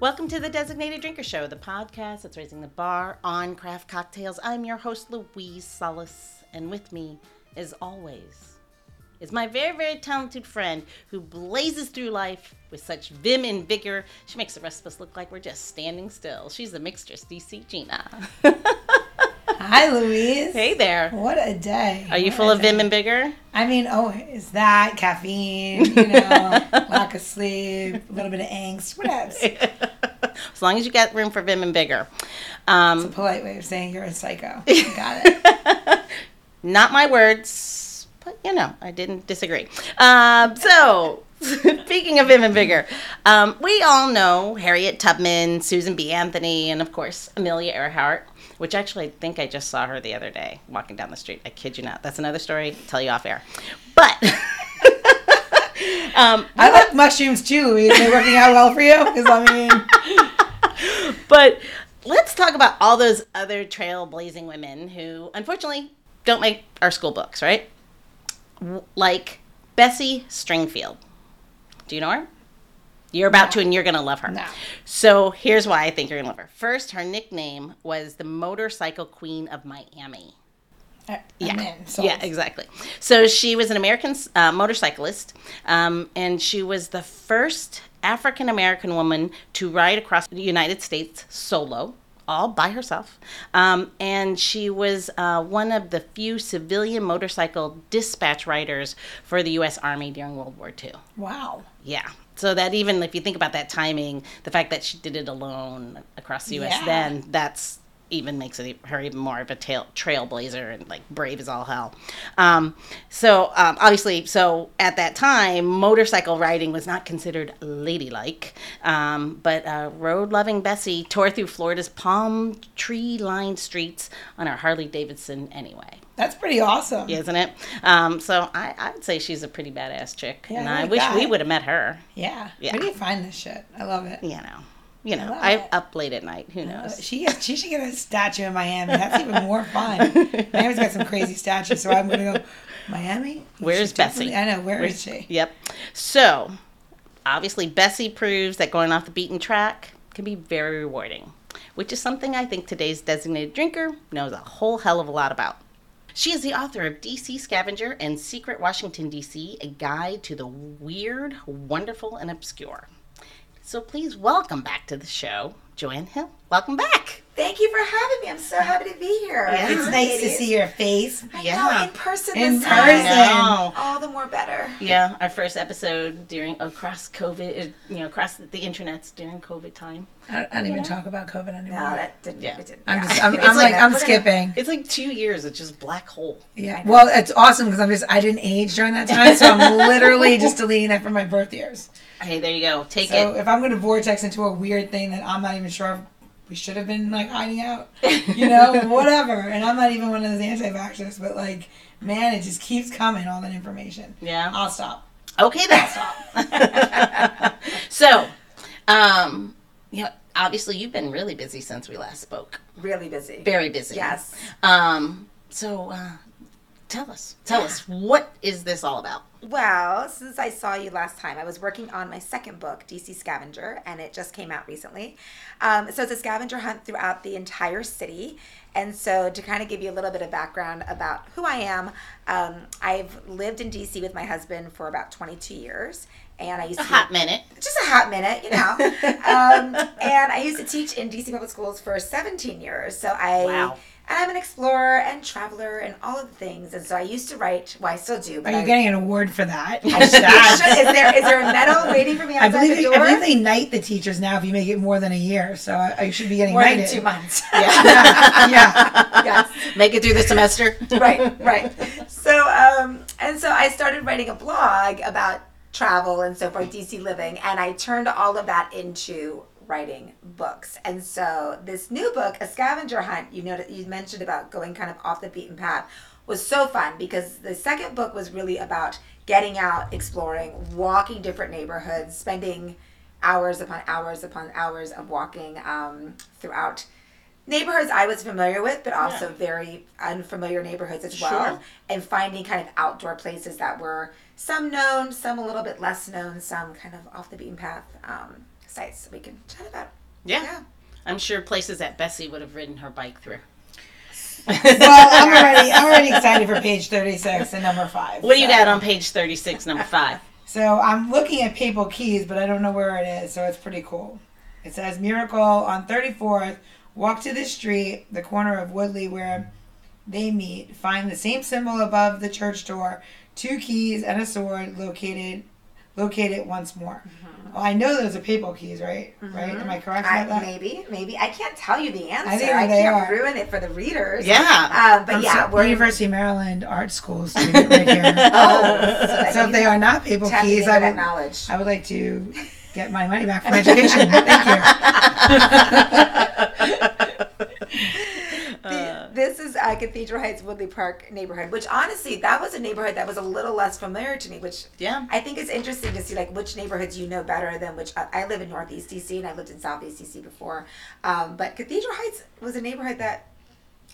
Welcome to the Designated Drinker Show, the podcast that's raising the bar on craft cocktails. I'm your host, Louise Solis, and with me, as always, is my very, very talented friend who blazes through life with such vim and vigor. She makes the rest of us look like we're just standing still. She's the mixtress, DC Gina. Hi, Louise. hey there. What a day. Are you What full a of vim and vigor? I mean, oh, is that caffeine, you know, lack of sleep, a little bit of angst, whatever. as long as you got room for vim and vigor. Um, Polite way of saying you're a psycho. Got it. Not my words, but you know, I didn't disagree. Um, so, speaking of Vim and Vigor, um, we all know Harriet Tubman, Susan B. Anthony, and of course, Amelia Earhart, which actually I think I just saw her the other day walking down the street. I kid you not. That's another story. I'll tell you off air. But. um, I like mushrooms too. Is it working out well for you? Because I mean, but let's talk about all those other trailblazing women who unfortunately don't make our school books, right? Like Bessie Stringfield. Do you know her? You're about No. to, and you're going to love her. No. So here's why I think you're going to love her. First, her nickname was the Motorcycle Queen of Miami. I- Yeah. In. So yeah, exactly. So she was an American uh, motorcyclist, um, and she was the first African American woman to ride across the United States solo, all by herself. Um, and she was uh, one of the few civilian motorcycle dispatch riders for the U.S. Army during World War II. Wow. Yeah. So that even if you think about that timing, the fact that she did it alone across the U.S. Yeah. then that's even makes it her even more of a tail, trailblazer and like brave as all hell. Um, so um, obviously, so at that time, motorcycle riding was not considered ladylike. Um, but uh, road-loving Bessie tore through Florida's palm tree-lined streets on her Harley Davidson anyway That's pretty awesome. isn't it? Um, so I, I would say she's a pretty badass chick, Yeah, and I I wish we would have met her. Yeah. Yeah. Where do you find this shit? I love it. You know, you know, I it. up late at night. Who knows? She she should get a statue in Miami. That's even more fun. Miami's got some crazy statues, so I'm gonna go. Miami. Where's Bessie? I know. Where is she? Yep. So, obviously, Bessie proves that going off the beaten track can be very rewarding, which is something I think today's designated drinker knows a whole hell of a lot about. She is the author of DC Scavenger and Secret Washington, DC, a guide to the weird, wonderful, and obscure. So please welcome back to the show, JoAnn Hill. Welcome back. Thank you for having me. I'm so happy to be here. Yeah. It's nice to see your face. I Yeah. know, in person In this person. know. All the more better. Yeah, our first episode during across COVID, uh, you know, across the internets during COVID time. I, I don't even talk about COVID anymore. No, that didn't. Yeah. It didn't I'm yeah. just, I'm, I'm like- like, I'm skipping. It's like two years. It's just black hole. Yeah. Well, it's awesome because I'm just, I didn't age during that time, so I'm literally just deleting that from my birth years. Hey, there you go. Take it. So it. if I'm going to vortex into a weird thing that I'm not even sure if we should have been like hiding out, you know, whatever. And I'm not even one of those anti-vaxxers, but like, man, it just keeps coming, all that information. Yeah. I'll stop. Okay, then stop. so, um, you know, obviously you've been really busy since we last spoke. really busy. Very busy. Yes. Um. So, uh, tell us. Tell us what is this all about? Well, since I saw you last time, I was working on my second book, DC Scavenger, and it just came out recently. Um, so it's a scavenger hunt throughout the entire city. And so, to kind of give you a little bit of background about who I am, um, I've lived in DC with my husband for about 22 years. And I used A to hot minute. just a hot minute, you know. um, and I used to teach in DC public schools for 17 years. So I, Wow. And I'm an explorer and traveler and all of the things. And so I used to write. Well, I still do. But Are you I, getting an award for that? I should, is there is there a medal waiting for me I believe, the they, door? I believe they knight the teachers now if you make it more than a year. So I, I should be getting More than knighted. two months. yeah. yeah. yes. Make it through the semester. right, right. So, um, and so I started writing a blog about travel and so forth, DC living, and I turned all of that into writing books. And so this new book, A Scavenger Hunt, you know, you mentioned about going kind of off the beaten path, was so fun because the second book was really about getting out, exploring, walking different neighborhoods, spending hours upon hours upon hours of walking um, throughout neighborhoods I was familiar with, but also Yeah. very unfamiliar neighborhoods as well, Sure. and finding kind of outdoor places that were some known, some a little bit less known, some kind of off the beaten path. Um, sites we can chat about. Yeah. Yeah. I'm sure places that Bessie would have ridden her bike through. well, I'm already I'm already excited for page 36 and number five. What do you got on page 36, number five? So I'm looking at Papal Keys, but I don't know where it is, so it's pretty cool. It says Miracle on 34th. Walk to the street, the corner of Woodley, where they meet. Find the same symbol above the church door. Two keys and a sword located. Locate it once more. Well, I know those are papal keys, right? Right? Am I correct I, about that? maybe, maybe I can't tell you the answer. I, think they can't are. ruin it for the readers. Yeah. Um, but I'm yeah, so- we're University of Maryland Art School student right here. Oh, so, so if they are not papal keys, I that would knowledge. I would like to get my money back from education. Thank The- this is uh, Cathedral Heights Woodley Park neighborhood, which honestly, that was a neighborhood that was a little less familiar to me. Which Yeah. I think it's interesting to see like which neighborhoods you know better than which. I I live in Northeast DC and I lived in Southeast DC before, um, but Cathedral Heights was a neighborhood that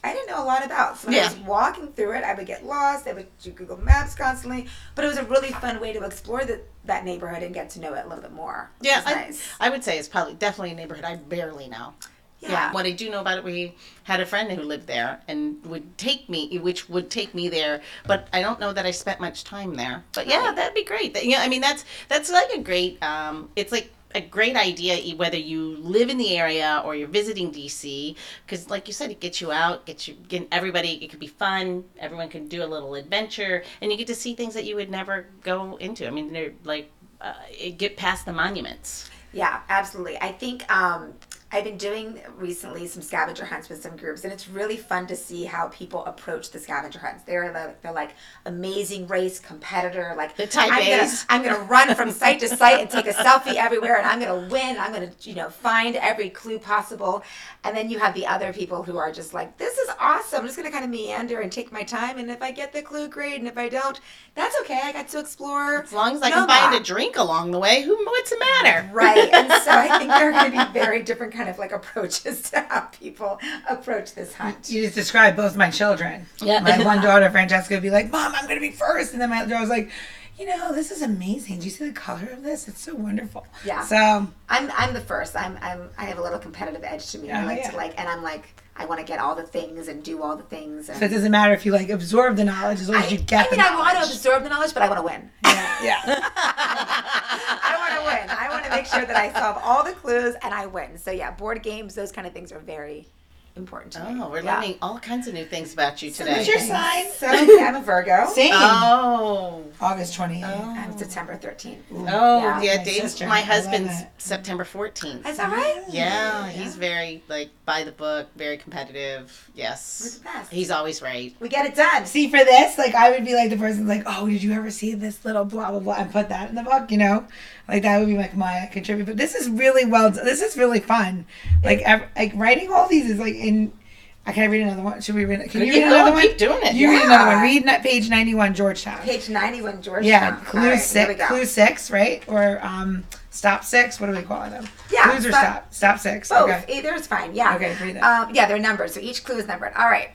I didn't know a lot about. So when I Yeah. was walking through it, I would get lost. I would do Google Maps constantly, but it was a really fun way to explore the, that neighborhood and get to know it a little bit more. Yeah, I, nice. I would say it's probably definitely a neighborhood I barely know. Yeah. What I do know about it, we had a friend who lived there and would take me, which would take me there, but I don't know that I spent much time there. But yeah, Right. that'd be great. That- Yeah, I mean that's that's like a great. Um, it's like a great idea whether you live in the area or you're visiting DC because like you said it gets you out gets you get everybody it could be fun everyone can do a little adventure and you get to see things that you would never go into i mean they're like uh, get past the monuments Yeah, absolutely. I think um, I've been doing recently some scavenger hunts with some groups, and it's really fun to see how people approach the scavenger hunts. They're like, they're like amazing race competitor, like The type I'm gonna, I'm gonna run from site to site and take a selfie everywhere, and I'm gonna win. I'm gonna you know find every clue possible. And then you have the other people who are just like, this is awesome. I'm just gonna kind of meander and take my time, and if I get the clue, great, and if I don't, that's okay. I got to explore. As long as I No can find a drink along the way, who what's the matter? Right. And so I think there are to be very different kind of like approaches to how people approach this hunt. you. You just described both my children. Yeah. My one daughter, Francesca, would be like, "Mom, I'm going to be first. and then my other daughter was like, "You know, this is amazing. Do you see the color of this? It's so wonderful." Yeah. So I'm I'm the first. I'm I'm I have a little competitive edge to me. I Oh, like yeah. to like and I'm like I want to get all the things and do all the things. And So it doesn't matter if you like absorb the knowledge as long as you get I mean, I want to absorb the knowledge, but I want to win. Yeah, yeah. I want to win. I want to make sure that I solve all the clues and I win. So yeah, board games, those kind of things are very important to me. Oh, we're Yeah. learning all kinds of new things about you today. What's today. your sign? So I'm a Virgo. Same. Um, oh. August 28th. I'm September 13th. Oh, Yeah. yeah, My Dave, sister. my husband's. September 14th. Is that right? Yeah, he's very, like, by the book, very competitive. We're Yes. the best. He's always right. We get it done. See, for this, like, I would be like the person, like, oh, did you ever see this little blah, blah, blah, and put that in the book, you know? Like, that would be like my contribute. But this is really well, this is really fun. Like, ev- like writing all these is like in, I can I read another one? Should we read it? Can you Keep read another going, one? keep doing it. You read another one. Read na- page 91, Georgetown. Page 91, Georgetown. Yeah, clue right, six, clue six, right? Or um, stop six. What do we call them? Yeah, clues or stop- stop? Stop six. Both. Okay. Either is fine. Yeah. Okay, read it. Um, yeah, they're numbered. So each clue is numbered. All right.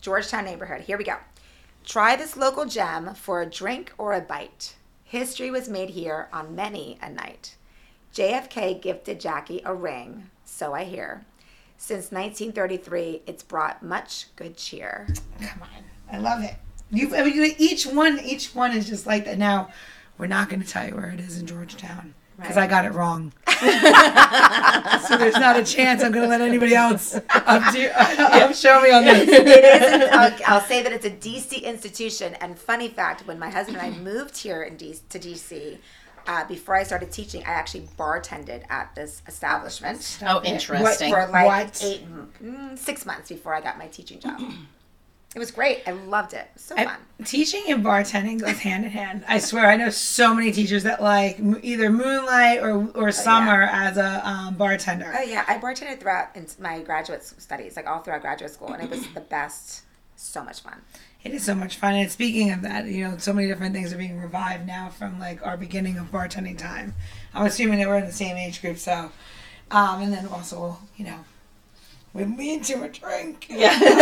Georgetown neighborhood. Here we go. Try this local gem for a drink or a bite. History was made here on many a night. JFK gifted Jackie a ring, so I hear. Since 1933, it's brought much good cheer. Come on, I love it. You, I mean, each one, each one is just like that. Now, we're not going to tell you where it is in Georgetown because Right. I got it wrong. so there's not a chance I'm going to let anybody else up to, up show me on this. it is. I'll, I'll say that it's a DC institution. And funny fact, when my husband and I moved here in D, to DC, uh, before I started teaching, I actually bartended at this establishment Oh, interesting. for like What? eight, mm, six months before I got my teaching job. It was great. I loved it. It was so I- fun. teaching and bartending goes hand in hand. I swear, I know so many teachers that like either moonlight or or summer as a um, bartender. Oh yeah, I bartended throughout my graduate studies, like all throughout graduate school, and it was the best. So much fun. It is so much fun. And speaking of that, you know, so many different things are being revived now from like our beginning of bartending time. I'm assuming that we're in the same age group, so um, and then also, you know, with me to a drink. Yeah. I don't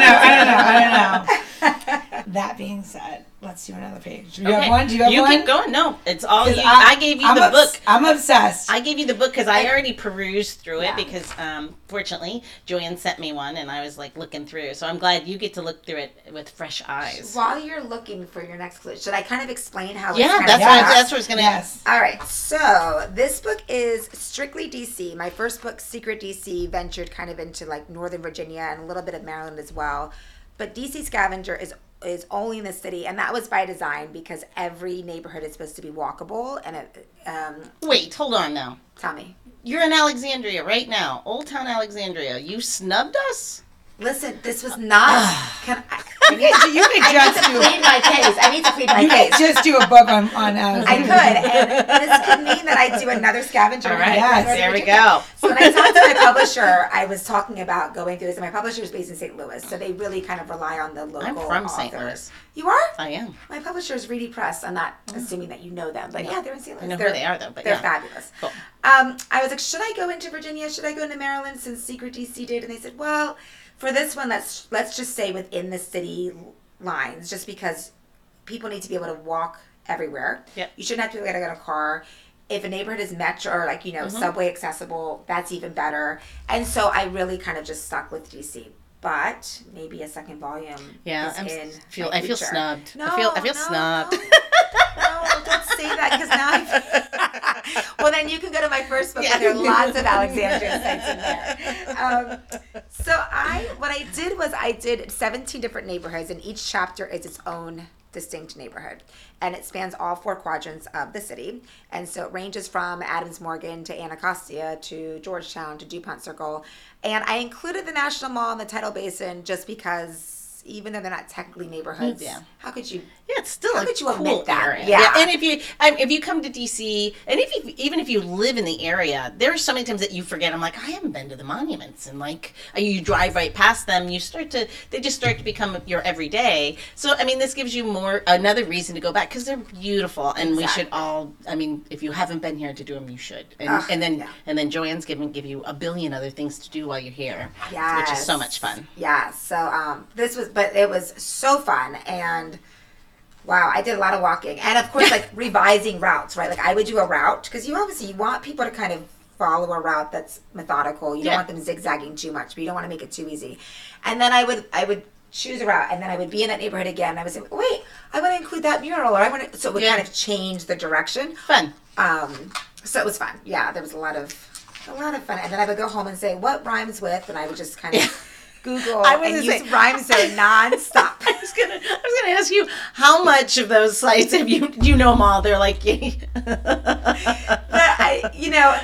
know. I don't know. I don't know. that being said, let's do another page. Do you have one? Do you have you one? You keep going. No, it's all you. I, gave you I'm the obs- book. I'm obsessed. I gave you the book because I already perused through it because, um, fortunately, JoAnn sent me one and I was like looking through. So I'm glad you get to look through it with fresh eyes. While you're looking for your next clue, should I kind of explain how? Yeah, it's kind that's of what set up? that's what I was gonna. yes. All right, so this book is strictly DC. My first book, Secret DC, ventured kind of into like Northern Virginia and a little bit of Maryland as well. But DC Scavenger is is only in the city, and that was by design because every neighborhood is supposed to be walkable. And it, um, Wait, hold on now. tell me, You're in Alexandria right now, Old Town Alexandria. You snubbed us. Listen, this was not. can I, You could, you could I need just to do. plead my case. I need to plead my You case. could just do a book on on I could, and this could mean that I do another scavenger. All hunt Yes. Northern there we Virginia. go. So when I talked to my publisher, I was talking about going through this, and my publisher is based in St. Louis, so they really kind of rely on the local. I'm from St. authors. Louis. You are? I am. My publisher is Reedy Press. I'm not assuming that you know them, but No. yeah, they're in St. Louis. I Louis. know they're, who they are though, but They're yeah. fabulous. Cool. Um, I was like, should I go into Virginia? Should I go into Maryland since Secret DC did? And they said, well, for this one, let's let's just stay within the city lines, just because people need to be able to walk everywhere. Yep. You shouldn't have to be able to get a car. If a neighborhood is metro or like you know Mm-hmm. subway accessible, that's even better. And so I really kind of just stuck with DC. But maybe a second volume. Yeah, in s- feel I feel snubbed. No, I feel I feel no, snubbed. No, no, don't say that because now. I've... well, then you can go to my first book, Yeah. and there are lots of Alexandria sites in there. Um, so I, what I did was I did 17 different neighborhoods, and each chapter is its own distinct neighborhood, and it spans all four quadrants of the city. And so it ranges from Adams Morgan to Anacostia to Georgetown to Dupont Circle, and I included the National Mall and the Tidal Basin just because. Even though they're not technically neighborhoods, Yeah. how could you Yeah, it's still How a could you cool omit that? area. Yeah. and if you um, if you come to DC, and if you, even if you live in the area, there are so many times that you forget. I'm like, I haven't been to the monuments, and like uh, you drive right past them, you start to they just start to become your everyday. So I mean, this gives you more another reason to go back because they're beautiful, and we should all. I mean, if you haven't been here to do them, you should. And, and then yeah. and then JoAnn's giving give you a billion other things to do while you're here, Yes. which is so much fun. Yeah. So um, this was, but it was so fun and. Wow, I did a lot of walking, and of course, like revising routes, right? Like I would do a route because you obviously you want people to kind of follow a route that's methodical. You Yeah. don't want them zigzagging too much, but you don't want to make it too easy. And then I would I would choose a route, and then I would be in that neighborhood again. I was like wait, I want to include that mural, or I want to. So it would Yeah. kind of change the direction. Fun. Um, so it was fun. Yeah, there was a lot of a lot of fun. And then I would go home and say, what rhymes with? And I would just kind of Google I was and use say- rhyme zone nonstop. I was gonna, I was gonna ask you how much of those sites have you you know them all? They're like, but I, you know,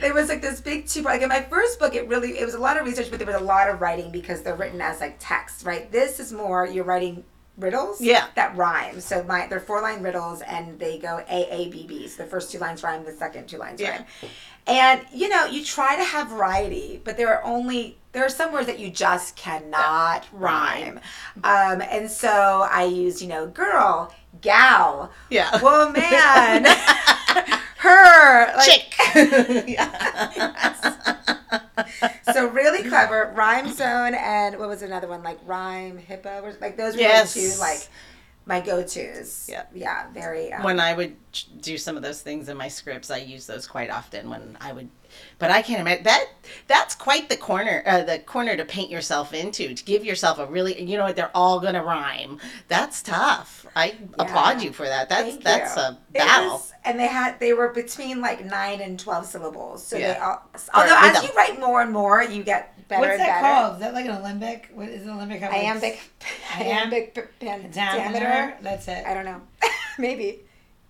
there was like this big two. Like in my first book, it really it was a lot of research, but there was a lot of writing because they're written as like text, right? This is more you're writing riddles, Yeah. that rhyme. So my they're four line riddles, and they go A A B B. So the first two lines rhyme, the second two lines Yeah. rhyme. And you know, you try to have variety, but there are only there are some words that you just cannot rhyme. Um, and so I used, you know, girl, gal, Yeah. woman, her, like, chick. yeah. so really clever rhyme zone and what was another one like rhyme hippo or like those were Yes. the two like my go-to's Yeah. yeah very um, when I would do some of those things in my scripts, I use those quite often. When I would, but I can't imagine that. That's quite the corner, uh, the corner to paint yourself into. To give yourself a really, you know what? They're all gonna rhyme. That's tough. I applaud you for that. That's Thank that's you. a battle. Was- and they had they were between like nine and twelve syllables so they Yeah. all although rhythm. as you write more and more you get better What's and that better called? Is that like an Alembic? What is an Alembic? How iambic iambic p- pentameter Diameter. That's it. I don't know maybe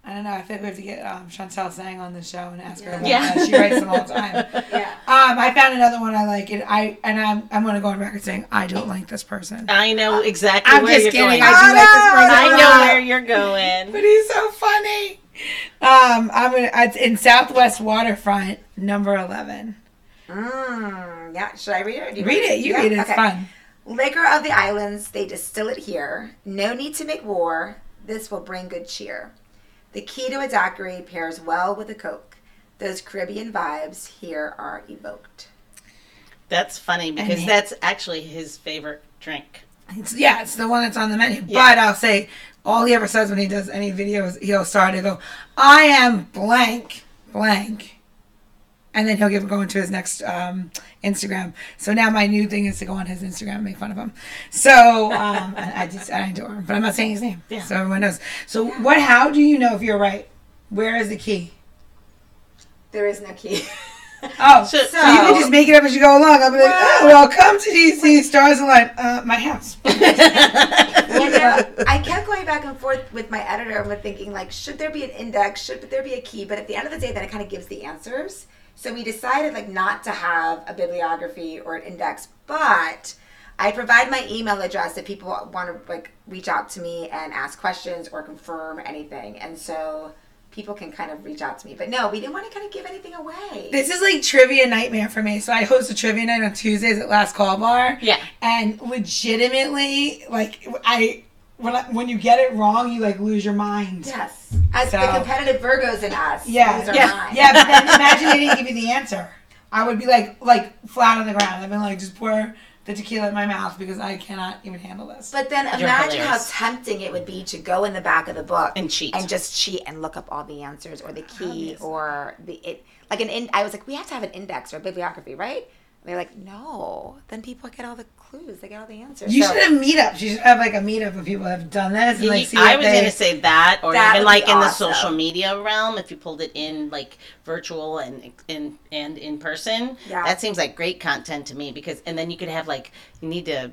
I don't know. I feel like we have to get um, Chantel Sang on the show and ask her about Yeah. that. She writes them all the time. yeah Um, I found another one I like, and I and I'm I'm gonna go on record saying I don't like this person. I know exactly I'm where just you're kidding. going. I do like this person. I a know where you're going. But he's so funny. Um, I'm gonna. It's in Southwest Waterfront, number eleven. mm, yeah should I read it or do you Read it. You Yeah? read it. It's Okay. fun. Liquor of the islands, they distill it here. No need to make war. This will bring good cheer. The key to a daiquiri pairs well with a Coke. Those Caribbean vibes here are evoked. That's funny because And- that's actually his favorite drink. It's, yeah, it's the one that's on the menu. But I'll say all he ever says when he does any videos, he'll start to go, "I am blank, blank," and then he'll give go into his next um, Instagram. So now my new thing is to go on his Instagram and make fun of him. So um, I, I just I adore him, but I'm not saying his name, Yeah. so everyone knows. So what? How do you know if you're right? Where is the key? There is no key. Oh, So- so, you can just make it up as you go along. I'll be like, oh, well, come to DC Stars Align, uh, my house. you know, I kept going back and forth with my editor and with thinking like, should there be an index? Should there be a key? But at the end of the day, then it kind of gives the answers. So we decided like not to have a bibliography or an index, but I provide my email address if people want to like reach out to me and ask questions or confirm anything, and so people can kind of reach out to me. But no, we didn't want to kind of give anything away. This is like trivia nightmare for me. So I host a trivia night on Tuesdays at Last Call Bar. Yeah. And legitimately, like I when I, when you get it wrong, you like lose your mind. Yes, as So- the competitive Virgos in us. Yeah, lose our yeah, mind. Yeah, but then imagine they didn't give you the answer. I would be like like flat on the ground. I've been like just pour the tequila in my mouth because I cannot even handle this. But then You're imagine how hilarious. tempting it would be to go in the back of the book And cheat. and just cheat and look up all the answers or the key Obviously. or the it like an in. I was like, we have to have an index or a bibliography, right? And they're like, no. Then people get all the clues. They get all the answers. you So- should have meetups. You should have like a meetup of people that have done this and like see I was they, going to say that, or That even like be in the social media realm, if you pulled it in like virtual and in and in person, Yeah. that seems like great content to me. Because and then you could have like you need to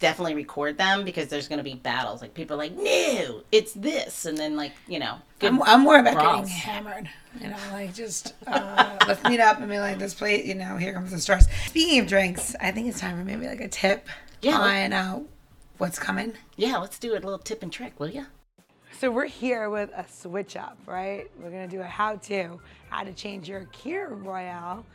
definitely record them because there's going to be battles. Like people are like, no, it's this, and then like you know. I'm, I'm more about brawls. getting hammered. You know, like just uh, let's meet up and be like, this plate. You know, here comes the stars. Speaking of drinks, I think it's time for maybe like a tip Yeah. on uh, what's coming. yeah, let's do a little tip and trick, will you? So we're here with a switch up, right? We're gonna do a how-to, how to change your Kir Royale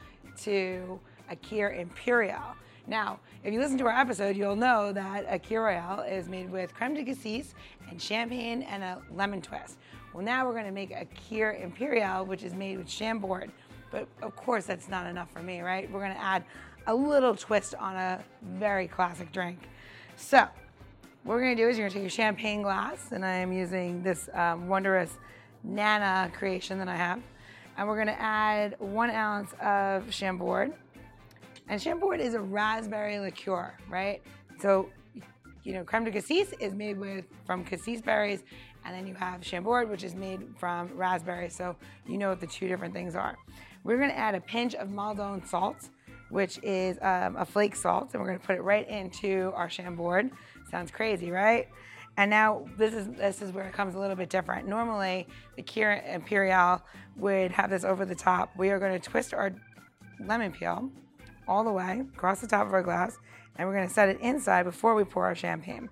to a Kir Imperial. Now, if you listen to our episode, you'll know that a Kir Royale is made with creme de cassis and champagne and a lemon twist. Well, now we're gonna make a Kir Imperial, which is made with Chambord. But of course, that's not enough for me, right? We're gonna add a little twist on a very classic drink. So, what we're gonna do is you're gonna take your champagne glass, and I am using this um, wondrous Nana creation that I have, and we're gonna add one ounce of Chambord. And Chambord is a raspberry liqueur, right? So, you know, creme de cassis is made with from cassis berries, and then you have Chambord, which is made from raspberry. So you know what the two different things are. We're gonna add a pinch of Maldon salt, which is um, a flake salt, and we're gonna put it right into our Chambord. Sounds crazy, right? And now this is this is where it comes a little bit different. Normally, the Kira Imperial would have this over the top. We are going to twist our lemon peel all the way across the top of our glass, and we're to set it inside before we pour our champagne.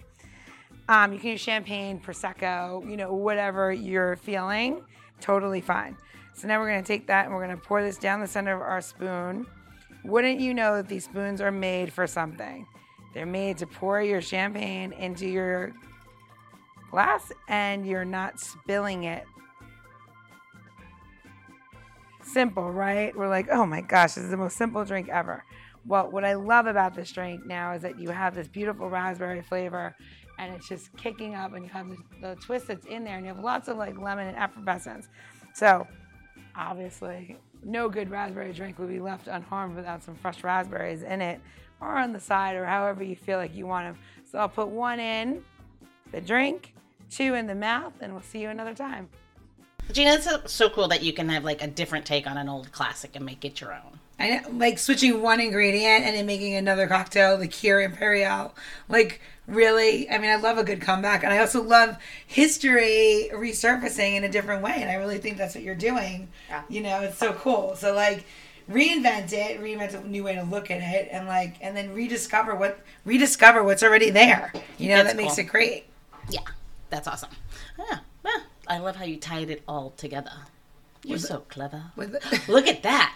Um, you can use champagne, prosecco, you know, whatever you're feeling, totally fine. So now we're to take that and we're to pour this down the center of our spoon. Wouldn't you know that these spoons are made for something? They're made to pour your champagne into your glass and you're not spilling it. Simple, right? We're like, oh my gosh, this is the most simple drink ever. Well, what I love about this drink now is that you have this beautiful raspberry flavor and it's just kicking up and you have the, twist that's in there and you have lots of like lemon and effervescence. So, obviously, no good raspberry drink would be left unharmed without some fresh raspberries in it or on the side or however you feel like you want them. So, I'll put one in the drink, two in the mouth, and we'll see you another time. Gina, it's so, so cool that you can have like a different take on an old classic and make it your own. I know, like switching one ingredient and then making another cocktail, the Kir Imperial. Like, really, I mean, I love a good comeback. And I also love history resurfacing in a different way. And I really think that's what you're doing. Yeah. You know, it's so cool. So, like, reinvent it, reinvent a new way to look at it, and like, and then rediscover what, rediscover what's already there. You know, That's that makes cool. it great. Yeah, that's awesome. Yeah, yeah. I love how you tied it all together. You're so clever. With Look at that.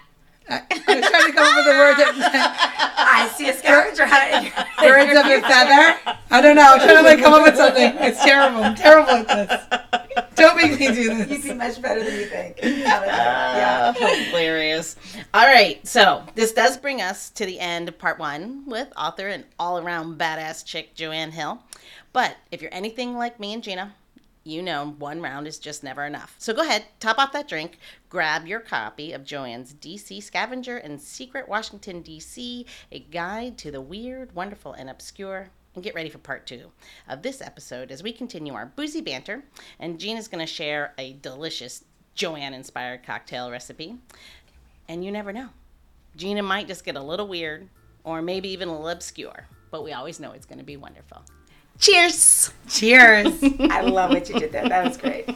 I, I was trying to come up with a word that I see a scavenger hunt. birds of a feather. I don't know. I'm trying to like come up with something. It's terrible. I'm terrible at this. Don't make me do this. You this. do much better than you think. yeah. Hilarious. All right, so this does bring us to the end of part one with author and all around badass chick JoAnn Hill. But if you're anything like me and Gina, you know one round is just never enough. So go ahead, top off that drink, grab your copy of JoAnn's DC Scavenger and Secret Washington, D.C., a guide to the weird, wonderful, and obscure. And get ready for part two of this episode as we continue our boozy banter. And Gina's going to share a delicious JoAnn inspired cocktail recipe. And you never know. Gina might just get a little weird or maybe even a little obscure, but we always know it's going to be wonderful. Cheers! Cheers. I love what you did there. That was great.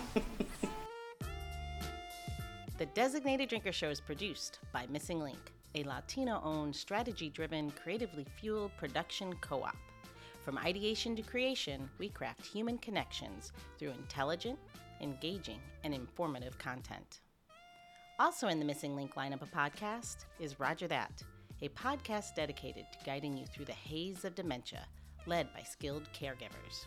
The Designated Drinker Show is produced by Missing Link, a Latino owned, strategy driven, creatively fueled production co op. From ideation to creation, we craft human connections through intelligent, engaging, and informative content. Also in the Missing Link lineup of podcast is Rodger That, a podcast dedicated to guiding you through the haze of dementia, led by skilled caregivers.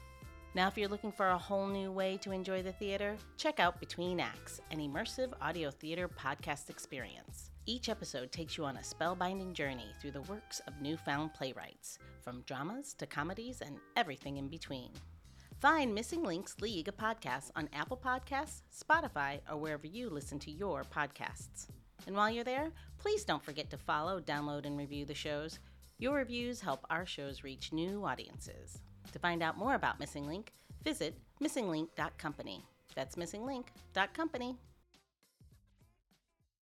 Now, if you're looking for a whole new way to enjoy the theater, check out Between Acts, an immersive audio theater podcast experience. Each episode takes you on a spellbinding journey through the works of newfound playwrights, from dramas to comedies and everything in between. Find Missing Links League of Podcasts on Apple Podcasts, Spotify, or wherever you listen to your podcasts. And while you're there, please don't forget to follow, download, and review the shows. Your reviews help our shows reach new audiences. To find out more about Missing Link, visit missinglink.company. That's missinglink.company.